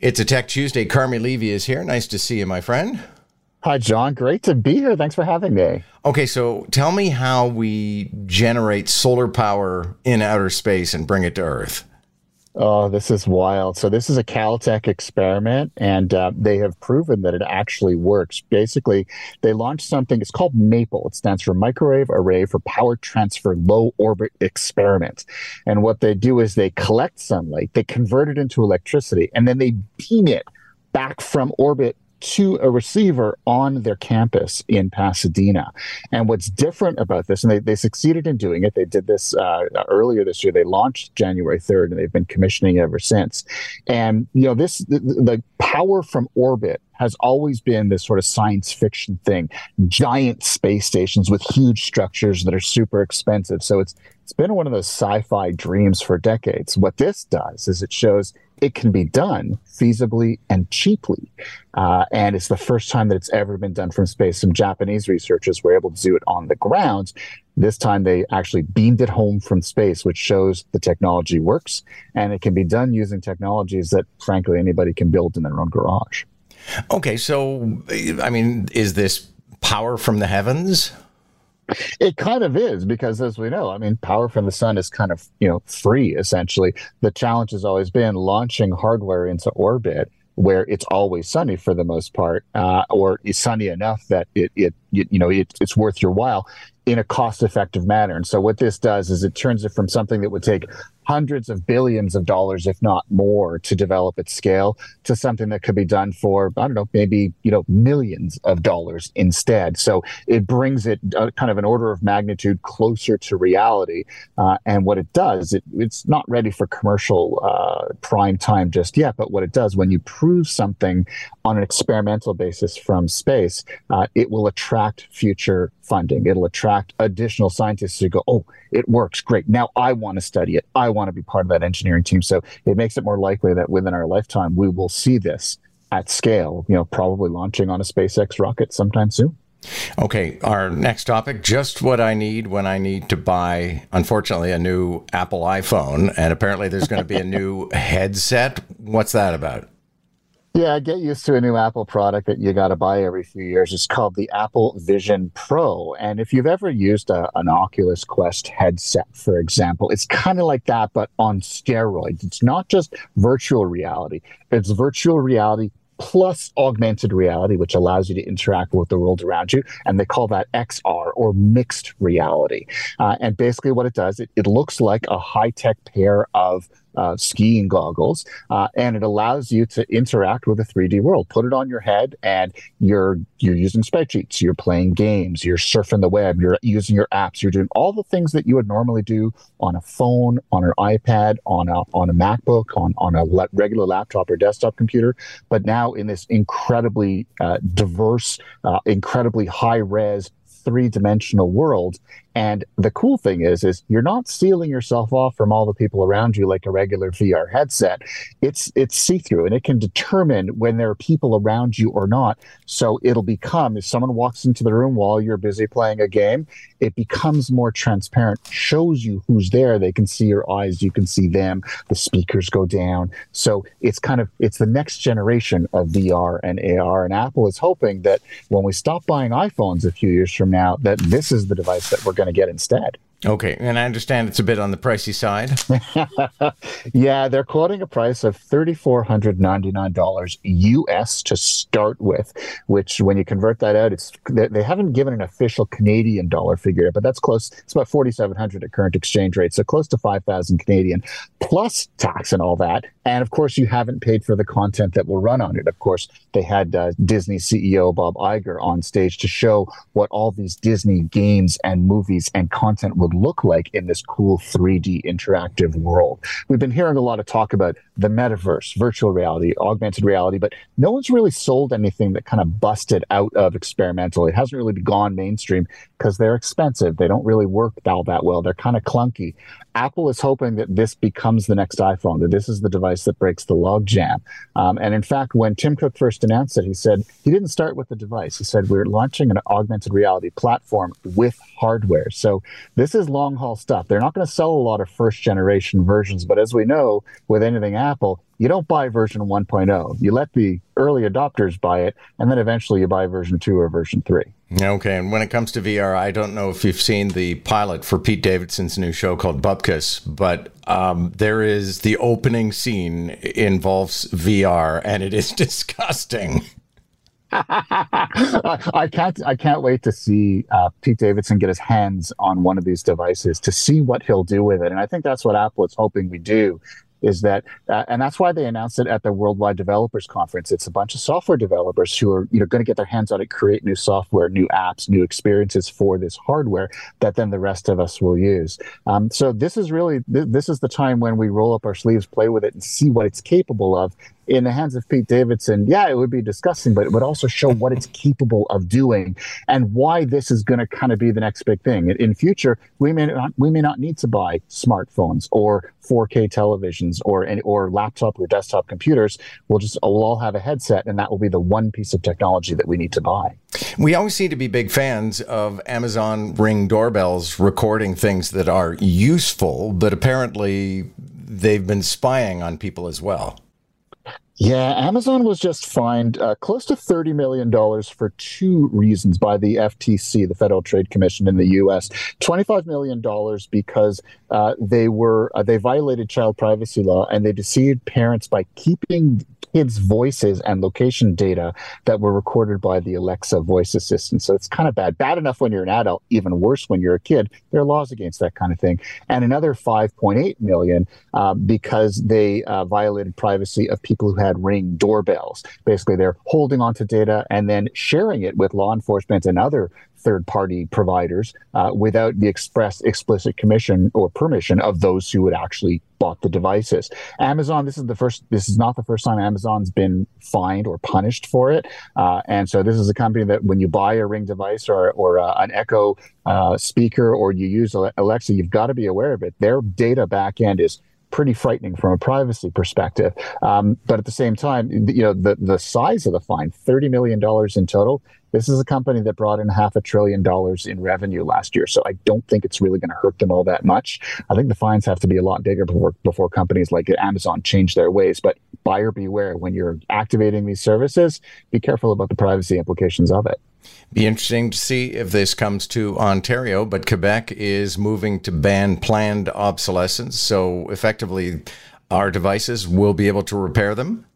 It's a Tech Tuesday. Carmi Levy is here. Nice to see you, my friend. Hi, John. Great to be here. Thanks for having me. Okay, so tell me how we generate solar power in outer space and bring it to Earth. Oh, this is wild. So, this is a Caltech experiment, and uh, they have proven that it actually works. Basically, they launched something, it's called MAPLE. It stands for Microwave Array for Power Transfer Low Orbit Experiment. And what they do is they collect sunlight, they convert it into electricity, and then they beam it back from orbit to a receiver on their campus in Pasadena. And what's different about this, and they, they succeeded in doing it, they did this uh, earlier this year. They launched January 3rd and they've been commissioning ever since. And, you know, this, the, the power from orbit has always been this sort of science fiction thing giant space stations with huge structures that are super expensive. So it's, it's been one of those sci fi dreams for decades. What this does is it shows it can be done feasibly and cheaply. Uh, and it's the first time that it's ever been done from space. Some Japanese researchers were able to do it on the ground. This time they actually beamed it home from space, which shows the technology works and it can be done using technologies that, frankly, anybody can build in their own garage. Okay, so, I mean, is this power from the heavens? It kind of is because, as we know, I mean, power from the sun is kind of you know free essentially. The challenge has always been launching hardware into orbit where it's always sunny for the most part, uh, or is sunny enough that it, it you, know it, it's worth your while in a cost effective manner. And so what this does is it turns it from something that would take hundreds of billions of dollars, if not more, to develop at scale to something that could be done for, I don't know, maybe, you know, millions of dollars instead. So it brings it uh, kind of an order of magnitude closer to reality. Uh, and what it does, it, it's not ready for commercial uh, prime time just yet. But what it does, when you prove something on an experimental basis from space, uh, it will attract future funding. It'll attract additional scientists who go, oh, it works. Great. Now I want to study it. I want to be part of that engineering team. So it makes it more likely that within our lifetime, we will see this at scale, you know, probably launching on a SpaceX rocket sometime soon. Okay, our next topic just what I need when I need to buy, unfortunately, a new Apple iPhone. And apparently, there's going to be a new headset. What's that about? Yeah, get used to a new Apple product that you got to buy every few years. It's called the Apple Vision Pro. And if you've ever used a, an Oculus Quest headset, for example, it's kind of like that, but on steroids. It's not just virtual reality, it's virtual reality plus augmented reality, which allows you to interact with the world around you. And they call that XR or mixed reality. Uh, and basically, what it does, it, it looks like a high tech pair of uh, skiing goggles, uh, and it allows you to interact with a 3D world. Put it on your head, and you're you're using spreadsheets, you're playing games, you're surfing the web, you're using your apps, you're doing all the things that you would normally do on a phone, on an iPad, on a on a MacBook, on on a le- regular laptop or desktop computer. But now in this incredibly uh, diverse, uh, incredibly high res three dimensional world and the cool thing is, is you're not sealing yourself off from all the people around you like a regular VR headset. It's it's see-through and it can determine when there are people around you or not. So it'll become if someone walks into the room while you're busy playing a game, it becomes more transparent, shows you who's there. They can see your eyes, you can see them, the speakers go down. So it's kind of it's the next generation of VR and AR. And Apple is hoping that when we stop buying iPhones a few years from now, that this is the device that we're going to get instead. Okay, and I understand it's a bit on the pricey side. yeah, they're quoting a price of $3,499 US to start with, which when you convert that out, it's they haven't given an official Canadian dollar figure, but that's close. It's about 4,700 at current exchange rate, so close to 5,000 Canadian plus tax and all that. And of course, you haven't paid for the content that will run on it. Of course, they had uh, Disney CEO Bob Iger on stage to show what all these Disney games and movies and content would look like in this cool 3D interactive world. We've been hearing a lot of talk about the metaverse, virtual reality, augmented reality, but no one's really sold anything that kind of busted out of experimental. It hasn't really gone mainstream because they're expensive. They don't really work all that well. They're kind of clunky. Apple is hoping that this becomes the next iPhone, that this is the device that breaks the logjam. Um, and in fact, when Tim Cook first announced it, he said he didn't start with the device. He said, We're launching an augmented reality platform with hardware. So this is long haul stuff. They're not going to sell a lot of first generation versions, but as we know, with anything Apple, you don't buy version 1.0. You let the early adopters buy it, and then eventually you buy version 2 or version 3. Okay, and when it comes to VR, I don't know if you've seen the pilot for Pete Davidson's new show called Bupkis, but um, there is the opening scene involves VR, and it is disgusting. I can't. I can't wait to see uh, Pete Davidson get his hands on one of these devices to see what he'll do with it. And I think that's what Apple is hoping we do is that, uh, and that's why they announced it at the Worldwide Developers Conference. It's a bunch of software developers who are, you know, going to get their hands on it, create new software, new apps, new experiences for this hardware that then the rest of us will use. Um, so this is really th- this is the time when we roll up our sleeves, play with it, and see what it's capable of in the hands of Pete Davidson, yeah, it would be disgusting, but it would also show what it's capable of doing and why this is going to kind of be the next big thing. In future, we may not we may not need to buy smartphones or 4K televisions or or laptop or desktop computers. We'll just we'll all have a headset, and that will be the one piece of technology that we need to buy. We always seem to be big fans of Amazon Ring doorbells recording things that are useful, but apparently they've been spying on people as well. Yeah, Amazon was just fined uh, close to $30 million for two reasons by the FTC, the Federal Trade Commission in the US. $25 million because uh, they were uh, they violated child privacy law and they deceived parents by keeping kids' voices and location data that were recorded by the Alexa voice assistant. So it's kind of bad. Bad enough when you're an adult, even worse when you're a kid. There are laws against that kind of thing. And another 5.8 million uh, because they uh, violated privacy of people who had ring doorbells. Basically, they're holding onto data and then sharing it with law enforcement and other third party providers uh, without the express explicit commission or permission of those who would actually bought the devices. Amazon, this is the first, this is not the first time Amazon's been fined or punished for it. Uh, and so this is a company that when you buy a Ring device or, or uh, an Echo uh, speaker or you use Alexa, you've got to be aware of it. Their data backend is pretty frightening from a privacy perspective. Um, but at the same time, you know, the, the size of the fine, $30 million in total, this is a company that brought in half a trillion dollars in revenue last year. So I don't think it's really going to hurt them all that much. I think the fines have to be a lot bigger before, before companies like Amazon change their ways. But buyer beware when you're activating these services, be careful about the privacy implications of it. Be interesting to see if this comes to Ontario, but Quebec is moving to ban planned obsolescence. So effectively, our devices will be able to repair them.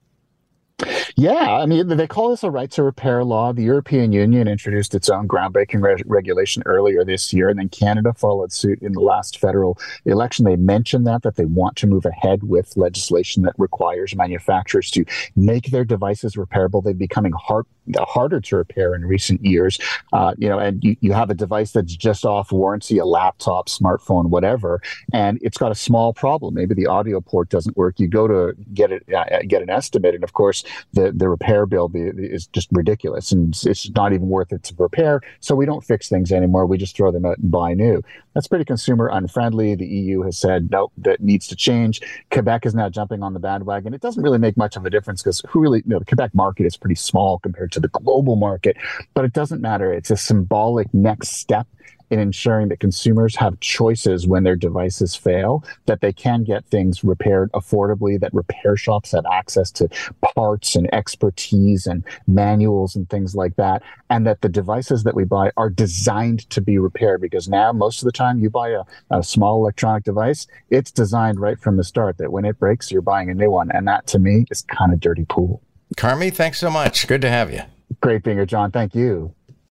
Yeah, I mean, they call this a right to repair law. The European Union introduced its own groundbreaking re- regulation earlier this year, and then Canada followed suit in the last federal election. They mentioned that that they want to move ahead with legislation that requires manufacturers to make their devices repairable. They've becoming hard, harder to repair in recent years. Uh, you know, and you, you have a device that's just off warranty, a laptop, smartphone, whatever, and it's got a small problem. Maybe the audio port doesn't work. You go to get it, uh, get an estimate, and of course the, the repair bill be, is just ridiculous and it's not even worth it to repair. So we don't fix things anymore. We just throw them out and buy new. That's pretty consumer unfriendly. The EU has said, no, that needs to change. Quebec is now jumping on the bandwagon. It doesn't really make much of a difference because who really, you know, the Quebec market is pretty small compared to the global market, but it doesn't matter. It's a symbolic next step in ensuring that consumers have choices when their devices fail, that they can get things repaired affordably, that repair shops have access to parts and expertise and manuals and things like that, and that the devices that we buy are designed to be repaired because now most of the time you buy a, a small electronic device, it's designed right from the start that when it breaks, you're buying a new one. And that to me is kind of dirty pool. Carmi, thanks so much. Good to have you. Great being here, John. Thank you.